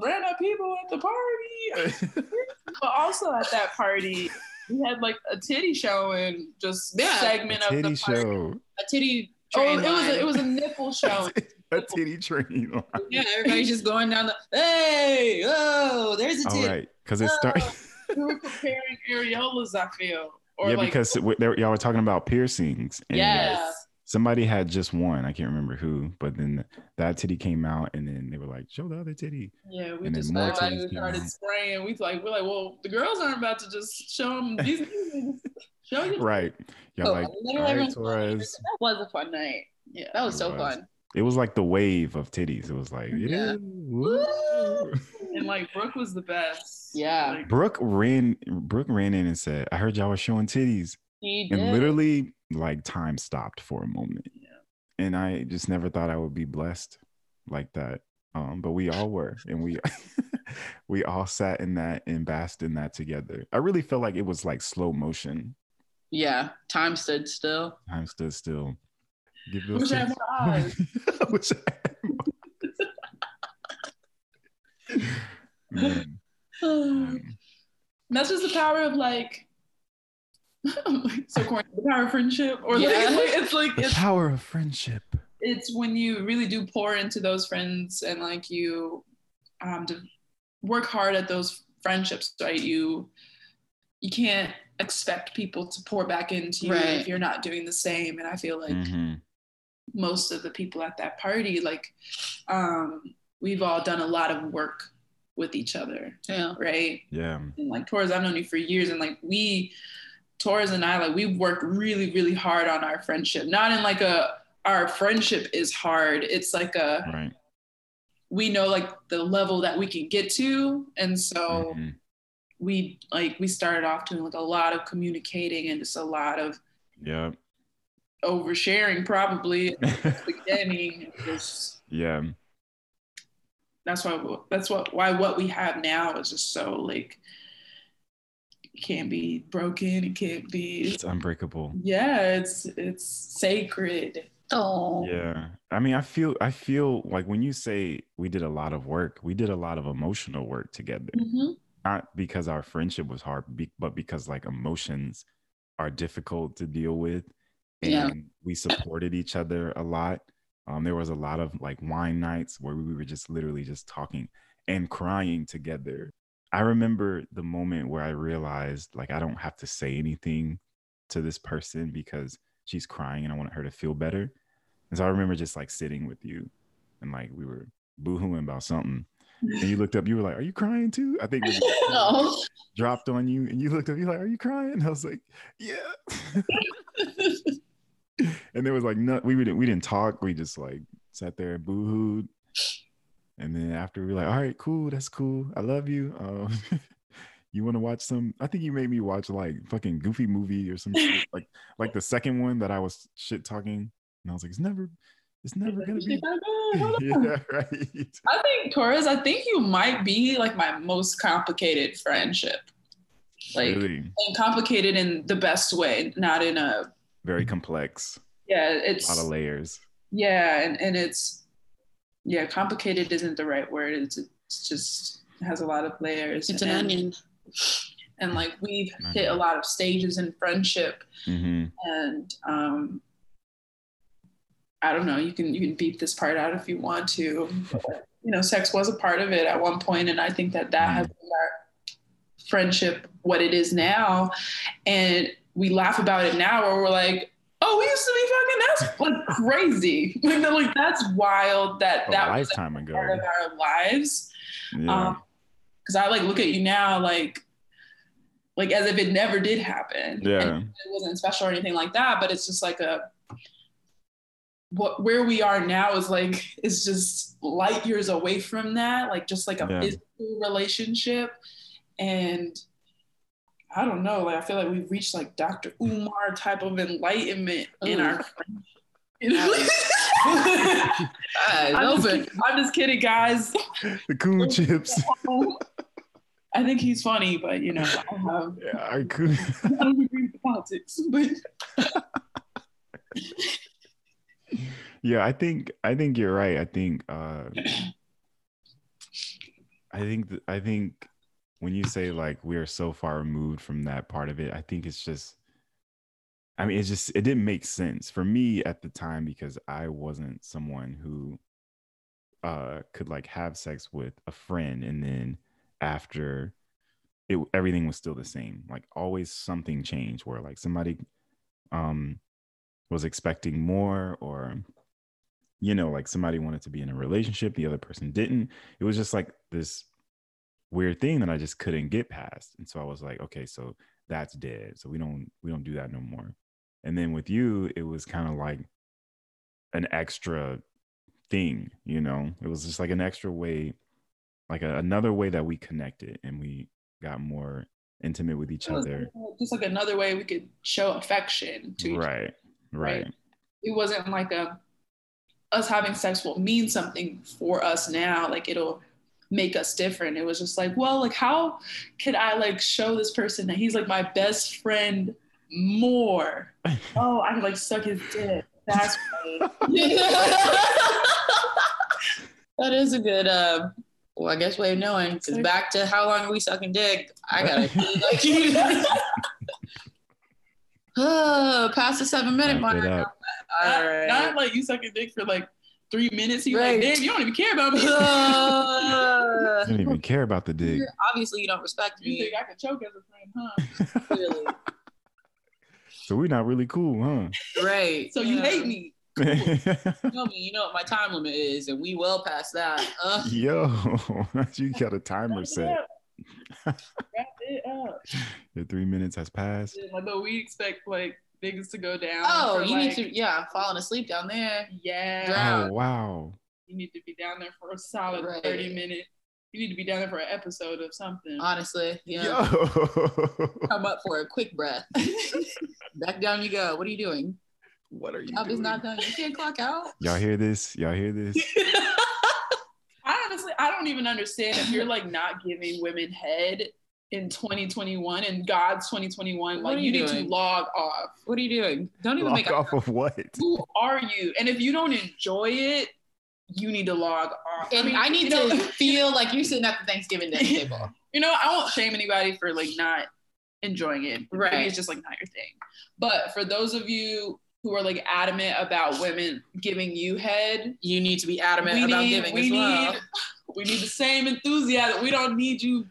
random people at the party. [laughs] But also at that party, we had like a titty show and just Yeah. segment of the titty party. show, A titty Oh, train it was a, it was a nipple [laughs] show. a titty train. line. yeah, everybody's just going down the. Hey, oh, there's a titty. right, because it started. we were preparing areolas. I feel, or yeah, like, because we- they, y'all were talking about piercings. And Yes. Somebody had just one. I can't remember who, but then that titty came out, and then they were like, "Show the other titty." yeah, we and just more started spraying. We like we're like, well, the girls aren't about to just show them [laughs] these. show you. Right? Y'all like, right, Torres. That was a fun night. Yeah, That was It so was. fun. It was like the wave of titties. It was like, yeah. Yeah. [laughs] woo. and like Brooke was the best. Yeah. Like, Brooke ran. Brooke ran in and said, "I heard y'all were showing titties," He and literally, like, time stopped for a moment. Yeah. And I just never thought I would be blessed like that. Um, but we all were, and we [laughs] we all sat in that and basked in that together. I really felt like it was like slow motion Yeah, time stood still. Time stood still. Give those Wish I had kids- more eyes. [laughs] Wish I had more. Man, man. [sighs] That's just the power of like, [laughs] so corny. The power of friendship, or like, [laughs] it's like The it's power of friendship. it's when you really do pour into those friends and like you um to work hard at those friendships right you you can't expect people to pour back into you Right. if you're not doing the same and i feel like Mhm. most of the people at that party like um we've all done a lot of work with each other Yeah. right Yeah. and like Torres, I've known you for years, and like we, Torres and I, like we've worked really, really hard on our friendship. Not in like a our friendship is hard. It's like a Right. we know like the level that we can get to, and so Mhm. we like we started off doing like a lot of communicating and just a lot of Yeah. oversharing probably at the [laughs] beginning. It was- yeah. That's why that's what why what we have now is just so like it can't be broken. It can't be It's unbreakable. yeah it's it's sacred Oh. Yeah. I mean, I feel I feel like when you say we did a lot of work, we did a lot of emotional work together. Mm-hmm. Not because our friendship was hard, but because like emotions are difficult to deal with. And Yeah. we supported each other a lot. Um, there was a lot of like wine nights where we were just literally just talking and crying together. I remember the moment where I realized like I don't have to say anything to this person because she's crying and I want her to feel better. And so I remember just like sitting with you and like we were boohooing about something. And you looked up, you were like, Are you crying too? I think it was [laughs] Oh. dropped on you and you looked up, you're like, Are you crying? And I was like, Yeah. [laughs] [laughs] and there was like no we didn't we didn't talk. We just like sat there and boohooed. And then after we were like, all right, cool, that's cool. I love you. Um [laughs] you want to watch some? I think you made me watch like fucking goofy movie or some shit. [laughs] like like the second one that I was shit talking. And I was like, it's never, it's never gonna be yeah, right. i think Torres, i think you might be like my most complicated friendship like really and complicated in the best way not in a very complex. yeah it's A lot of layers. yeah and, and it's yeah complicated isn't the right word it's, it's just it has a lot of layers It's an onion. and like we've Onion. hit a lot of stages in friendship hmm and um i don't know you can you can beep this part out if you want to but, [laughs] you know sex was a part of it at one point and i think that that has made our friendship what it is now and we laugh about it now where we're like oh we used to be fucking that's like crazy [laughs] like, like that's wild that A that was ago. part of our lives Yeah. um because i like look at you now like like as if it never did happen yeah. it wasn't special or anything like that but it's just like a what where we are now is like is just light years away from that like just like a Yeah. physical relationship and i don't know like i feel like we've reached like dr umar type of enlightenment in our you know? Eyes I'm, just, kidding- I'm just kidding guys The cool chips. i think he's funny but you know i have yeah, our cool. I don't agree with the politics, but [laughs] yeah, I think I think you're right. I think uh I think th- I think when you say like we are so far removed from that part of it, I think it's just I mean it's just it didn't make sense for me at the time because I wasn't someone who uh could like have sex with a friend and then after it everything was still the same. Like always something changed where like somebody um was expecting more or you know like somebody wanted to be in a relationship the other person didn't it was just like this weird thing that i just couldn't get past and so i was like okay so that's dead so we don't we don't do that no more and then with you it was kind of like an extra thing you know it was just like an extra way like a, another way that we connected and we got more intimate with each it was other just like another way we could show affection to each other. right right Right. It wasn't like a us having sex will mean something for us now. Like it'll make us different. It was just like, well, like how could I like show this person that he's like my best friend more. [laughs] Oh, I could like suck his dick. That's right. [laughs] that is a good, uh, well, I guess way of knowing. Because back to how long are we sucking dick? I gotta [laughs] pee like oh, past the seven minute mark. it up. All Not, right. not like you sucking dick for like three minutes. You're Right. like, damn, you don't even care about me. I [laughs] don't even care about the dick. obviously, you don't respect you me. think I could choke as a friend, huh? [laughs] Clearly. So we're not really cool, huh? Right. So you Yeah. hate me. huh? [laughs] You know me. You know what my time limit is, and we well past that. Uh, Yo, you got a timer set. Wrap it up. Your three minutes has passed. Like, but we expect like niggas to go down. oh, you like, need to, yeah, falling asleep down there. Yeah. Drown. Oh wow. You need to be down there for a solid Right. 30 minutes. You need to be down there for an episode of something. Honestly, yeah. Yo. [laughs] Come up for a quick breath. [laughs] Back down you go. What are you doing? what are you Job is doing? not done. You can't clock out. Y'all hear this? Y'all hear this? [laughs] I honestly, I don't even understand if you're like not giving women head in 2021 and God's 2021. What Like you, you need to log off. What are you doing? Don't even Lock make a off of what? Who are you? And if you don't enjoy it, you need to log off. And mean, I need you know- to [laughs] feel like you're sitting at the Thanksgiving dinner table. [laughs] you know, I won't shame anybody for like not enjoying it. Maybe Right. It's just like not your thing. But for those of you who are like adamant about women giving you head, You need to be adamant we about need, giving we as need, well. we need the same enthusiasm. We don't need you.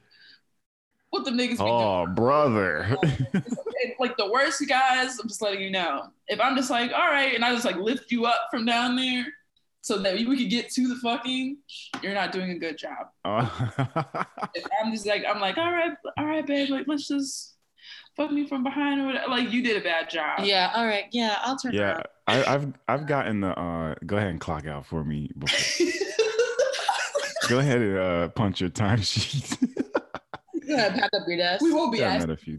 What the niggas be Oh, brother. [laughs] doing? And, like the worst guys, I'm just letting you know. If I'm just like, all right, and I just like lift you up from down there so that we could get to the fucking, you're not doing a good job. [laughs] If I'm just like, I'm like, all right, all right, babe, like let's just fuck me from behind or whatever. Like you did a bad job. Yeah, all right. Yeah, i'll turn yeah I, i've I've gotten the. uh Go ahead and clock out for me. Before. [laughs] Go ahead and uh, punch your timesheet. Go ahead, pack up your desk. we won't be Yeah, I asking. met a few.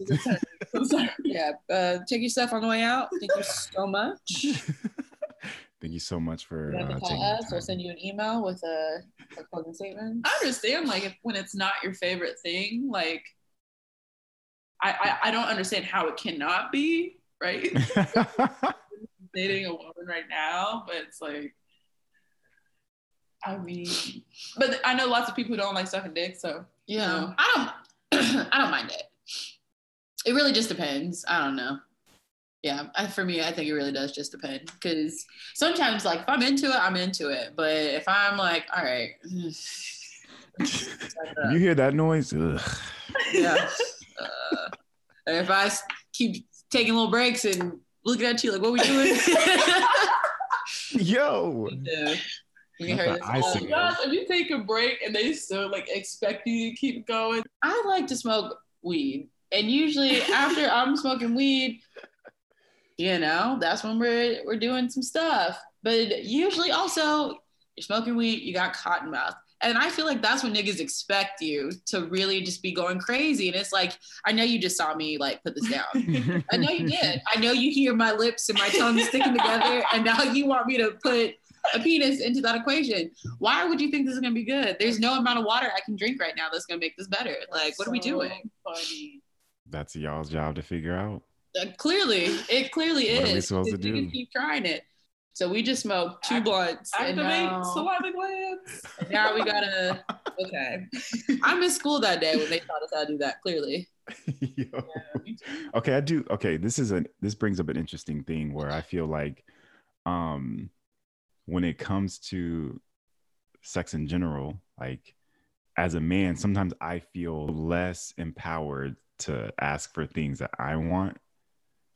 [laughs] I'm sorry. Yeah, uh, take your stuff on the way out. Thank you so much. [laughs] Thank you so much for You have uh, taking call the us or send you an email with a, a closing statement. I understand like if, when it's not your favorite thing, like I, I I don't understand how it cannot be right. [laughs] Dating a woman right now, but it's like. I mean, but I know lots of people who don't like sucking dick, so Yeah, No. I don't. [clears throat] I don't mind it. It really just depends. I don't know. Yeah, I, for me, I think it really does just depend because sometimes, like, if I'm into it, I'm into it. But if I'm like, all right, [sighs] [laughs] you hear that noise? Ugh. yeah. Uh, if I keep taking little breaks and looking at you like, what we doing? [laughs] Yo. Yeah. You can Not this. icing. all- Gosh, if you take a break and they still like expect you to keep going, I like to smoke weed. And usually after [laughs] I'm smoking weed, you know, that's when we're we're doing some stuff. But usually also you're smoking weed, you got cotton mouth. And I feel like that's when niggas expect you to really just be going crazy. And it's like, I know you just saw me like put this down. [laughs] I know you did. I know you hear my lips and my tongue sticking together, and now you want me to put a penis into that equation. Why would you think this is gonna be good? There's no amount of water I can drink right now that's gonna make this better. Like, what are we doing? Funny. That's y'all's job to figure out. Uh, clearly, it clearly What are we is. supposed to You can do? Keep trying it. So we just smoked two Act- blunts, and Activate now, saliva glands. [laughs] and now we gotta. Okay, [laughs] I'm in school that day when they taught us how to do that. Clearly, [laughs] Yo. okay i do okay this is a this brings up an interesting thing where i feel like um when it comes to sex in general like as a man sometimes i feel less empowered to ask for things that i want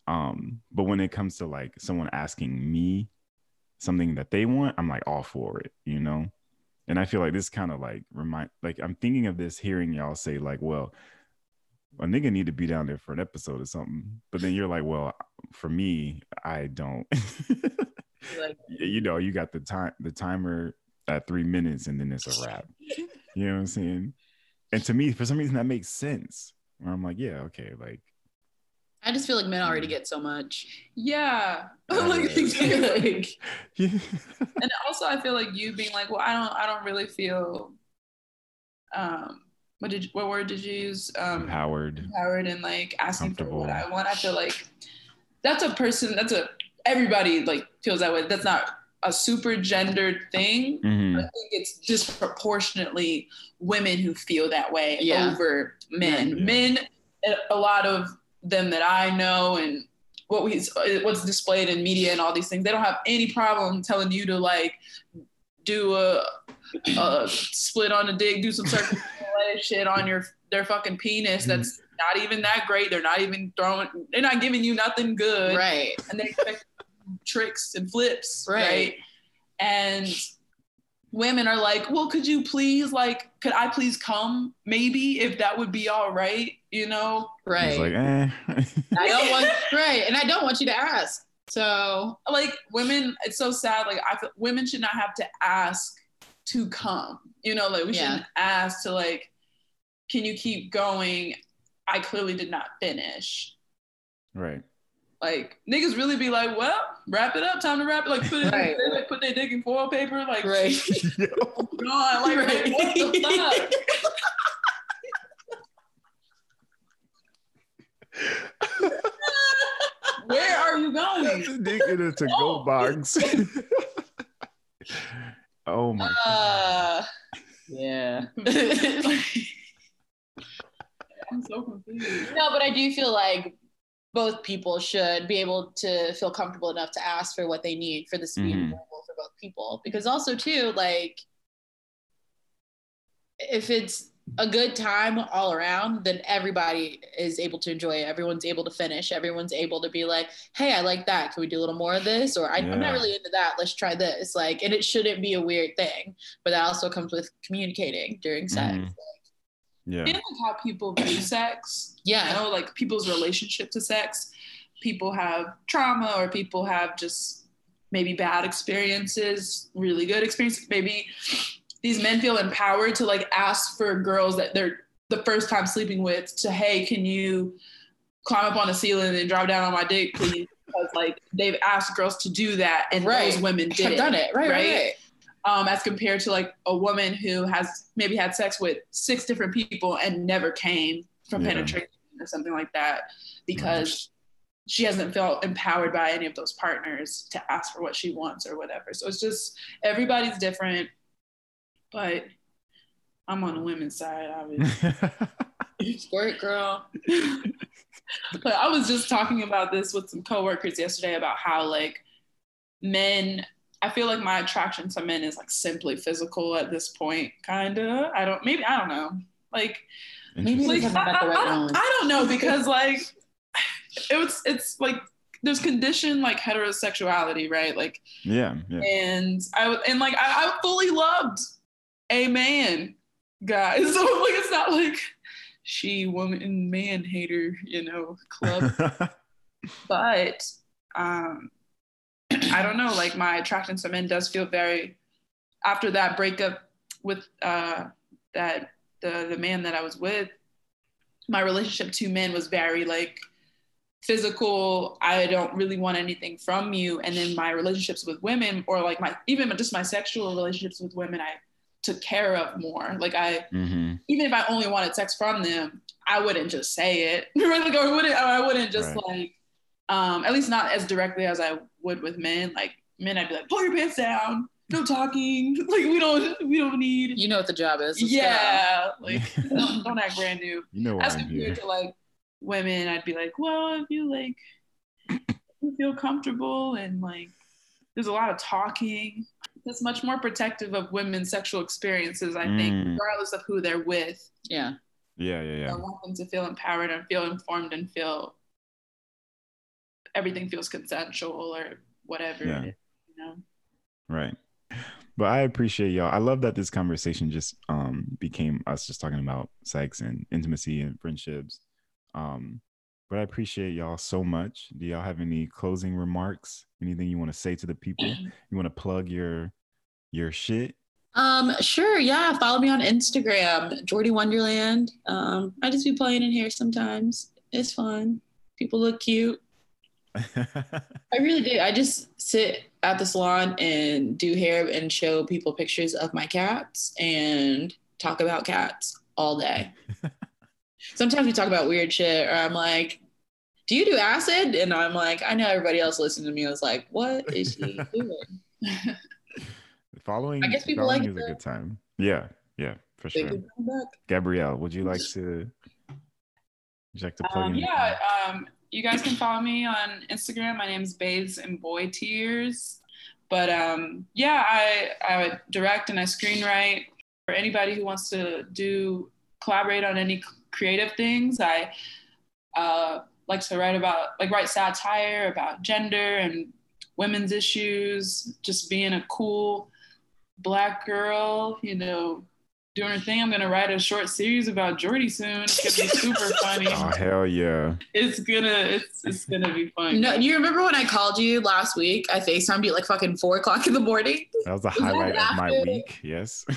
um but when it comes to like someone asking me something that they want i'm like all for it you know and i feel like this kind of like remind like i'm thinking of this hearing y'all say like well a nigga need to be down there for an episode or something. But then you're like, well, for me, I don't. [laughs] like [laughs] you know, you got the time, the timer at three minutes, and then it's a wrap. [laughs] You know what I'm saying? And to me, for some reason, that makes sense. Where I'm like, yeah, okay, like, I just feel like men already get so much. Yeah. [laughs] Yeah. like, like, yeah, and also I feel like you being like, well, I don't I don't really feel um what did what word did you use? Um, Empowered. empowered and like asking for what I want. I feel like that's a person. That's a everybody like feels that way. That's not a super gendered thing. Mhm. I think it's disproportionately women who feel that way Yeah. over men. Yeah. Men, a lot of them that I know and what we what's displayed in media and all these things, they don't have any problem telling you to like do a, a split on a dick, do some circumcision [laughs] shit on your their fucking penis. That's not even that great. They're not even throwing. They're not giving you nothing good Right. and they expect tricks and flips, Right. right. And women are like, well, could you please, like, could I please come? Maybe if that would be all right, you know? Right. It's like, eh. [laughs] I don't want right, and I don't want you to ask. So Like women, it's so sad. Like I feel women should not have to ask to come. You know, like we Yeah. shouldn't ask to like, can you keep going? I clearly did not finish. right. Like niggas really be like, well, wrap it up. Time to wrap it. Like put it, Right. they, like, put their dick in foil paper. Like right. [laughs] [laughs] gone. Like, Right. what the fuck? [laughs] Where are you going? Dick in a to-go Oh. box. oh my. Uh, Yeah. I'm so confused. No, but I do feel like both people should be able to feel comfortable enough to ask for what they need for this to be Mhm. enjoyable for both people. Because also too, like if it's a good time all around, then everybody is able to enjoy it. Everyone's able to finish. Everyone's able to be like, "Hey, I like that. Can we do a little more of this?" Or I, "I'm not really into that. Let's try this." Like, and it shouldn't be a weird thing, but that also comes with communicating during sex. Mhm. Yeah. And like how people view [clears throat] sex. Yeah. You know, like people's relationship to sex. People have trauma or people have just maybe bad experiences, really good experiences. Maybe these men feel empowered to like ask for girls that they're the first time sleeping with to, hey, can you climb up on the ceiling and drop down on my dick, please? Because like they've asked girls to do that and Right. those women did I've done it. Right, right, right? Um, as compared to like a woman who has maybe had sex with six different people and never came from Yeah. penetration or something like that because she hasn't felt empowered by any of those partners to ask for what she wants or whatever. So it's just everybody's different, but I'm on the women's side, obviously. [laughs] Squirt girl. but I was just talking about this with some coworkers yesterday about how like men I feel like my attraction to men is like simply physical at this point, kinda. I don't maybe I don't know. Like Maybe like haven't I, right I- I don't know because like it was it's like there's conditioned like heterosexuality, right? Like yeah. Yeah. and I w- and like I, I fully loved a man, guys. [laughs] So like it's not like she woman man hater, you know, club. [laughs] but um I don't know, like my attraction to men does feel very after that breakup with uh that the the man that I was with, my relationship to men was very like physical. I don't really want anything from you. And then my relationships with women or like my even just my sexual relationships with women i took care of more. Like i hmm even if i only wanted sex from them i wouldn't just say it. [laughs] Like i wouldn't i wouldn't just Right. like um at least not as directly as i would with men like men i'd be like pull your pants down no talking [laughs] like we don't we don't need You know what the job is. Let's yeah like [laughs] don't, don't act brand new You know why as I'm compared here. to like women, I'd be like, well, if you like, if you feel comfortable and like, there's a lot of talking. That's much more protective of women's sexual experiences, I think, Mm. regardless of who they're with. Yeah. Yeah. Yeah. yeah. I want them to feel empowered and feel informed and feel everything feels consensual or whatever. Yeah. It is, you know? Right. But I appreciate y'all. I love that this conversation just um became us just talking about sex and intimacy and friendships. Um, but I appreciate y'all so much. Do y'all have any closing remarks? Anything you want to say to the people? [clears throat] You want to plug your your shit? Um, sure, yeah. Follow me on Instagram, Jordy Wonderland. Um, I just be playing in here sometimes. It's fun. People look cute. I really do. I just sit at the salon and do hair and show people pictures of my cats and talk about cats all day. [laughs] Sometimes we talk about weird shit, or I'm like, "Do you do acid?" And I'm like, I know everybody else listening to me was like, "What is she doing?" [laughs] Following I guess people like is a good time. Yeah, yeah, for sure. could come back. Gabrielle, would you like to like to plug Um, in? yeah, um, you guys can follow me on Instagram. My name is Babes and Boy Tears. But um, yeah, I, I direct and I screenwrite for anybody who wants to do collaborate on any creative things. I uh, like to write about like write satire about gender and women's issues, just being a cool black girl, you know, doing her thing. I'm gonna write a short series about Jordy soon. It's gonna be [laughs] super funny. Oh hell yeah. It's gonna it's it's gonna be fun. No, you remember when I called you last week? I FaceTimed you at like fucking four o'clock in the morning. That was the Was highlight of my week. Yes. [laughs]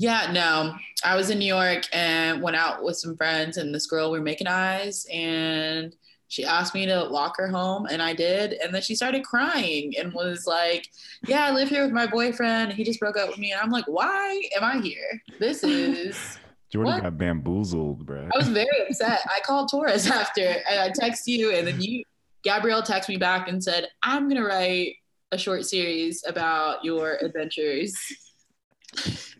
Yeah, no. I was in New York and went out with some friends, and this girl We're making eyes, and she asked me to walk her home, and I did. And then she started crying and was like, "Yeah, I live here with my boyfriend. He just broke up with me." And I'm like, "Why am I here? This is." [laughs] Jordan What? got bamboozled, bro. I was very upset. I called Torres [laughs] after, and I text you, and then you, Gabrielle, texted me back and said, "I'm gonna write a short series about your adventures." [laughs]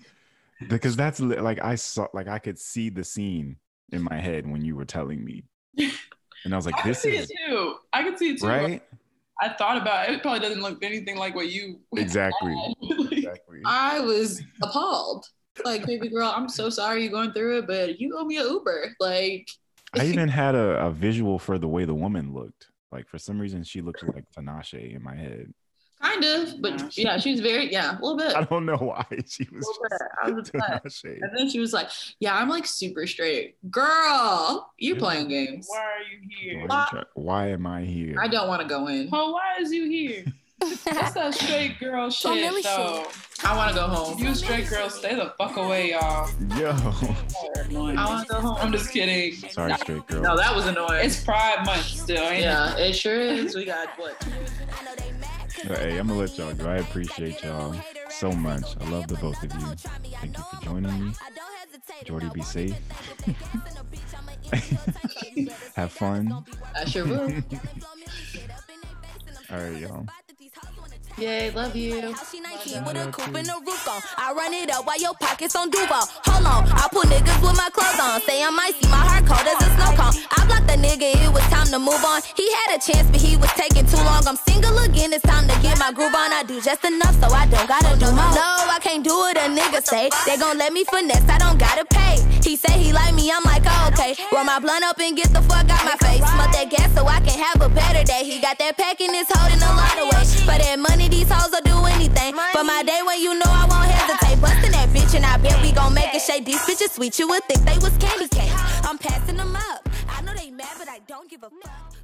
because that's like I saw like I could see the scene in my head when you were telling me. And I was like, I this see is it too. I can see it too. right? I thought about it. It probably doesn't look anything like what you [laughs] Exactly. Like, Exactly. I was appalled. Like, baby girl, I'm so sorry you're going through it, but you owe me an Uber. Like, I [laughs] even had a, a visual for the way the woman looked. Like for some reason she looked like Tinashe in my head. Kind of, but yeah, she was very, yeah, a little bit. I don't know why [laughs] she was little bit. I was just [laughs] upset. Tinashe. And then she was like, yeah, I'm like super straight. Girl, you Yeah. playing games. Why are you here? Why, you try- why am I here? I don't want to go in. Oh, why is you here? [laughs] That's that straight girl shit, Millie though. I want to go home. You straight girls, stay the fuck away, y'all. Yo. I want to go home. I'm just kidding. Sorry, straight girl. No, that was annoying. It's Pride Month still, ain't yeah, it sure is. We got what? Hey, I'm gonna let y'all go. I appreciate y'all so much. I love the both of you. Thank you for joining me. Jordy, be safe. [laughs] Have fun. I sure will. All right, y'all. Yay, love you. She 19 with a coupe and a roof on. I run it up while your pockets on Duval. Hold on, I put niggas with my clothes on. Say I'm icy, my heart cold as a snow cone. I blocked the nigga, it was time to move on. He had a chance, but he was taking too long. I'm single again, it's time to get my groove on. I do just enough, so I don't gotta do more. No, I can't do it, a nigga say. They gon' let me finesse, I don't gotta pay. He say he like me, I'm like, oh, okay. Roll my blunt up and get the fuck out my face. Smoke that gas so I can have a better day. He got that pack and it's holding a lot of weight. For that money, these hoes will do anything. For my day when you know I won't hesitate. Busting that bitch and I bet we gon' make it shake. These bitches sweet, you would think they was candy cane. I'm passing them up. I know they mad, but I don't give a fuck.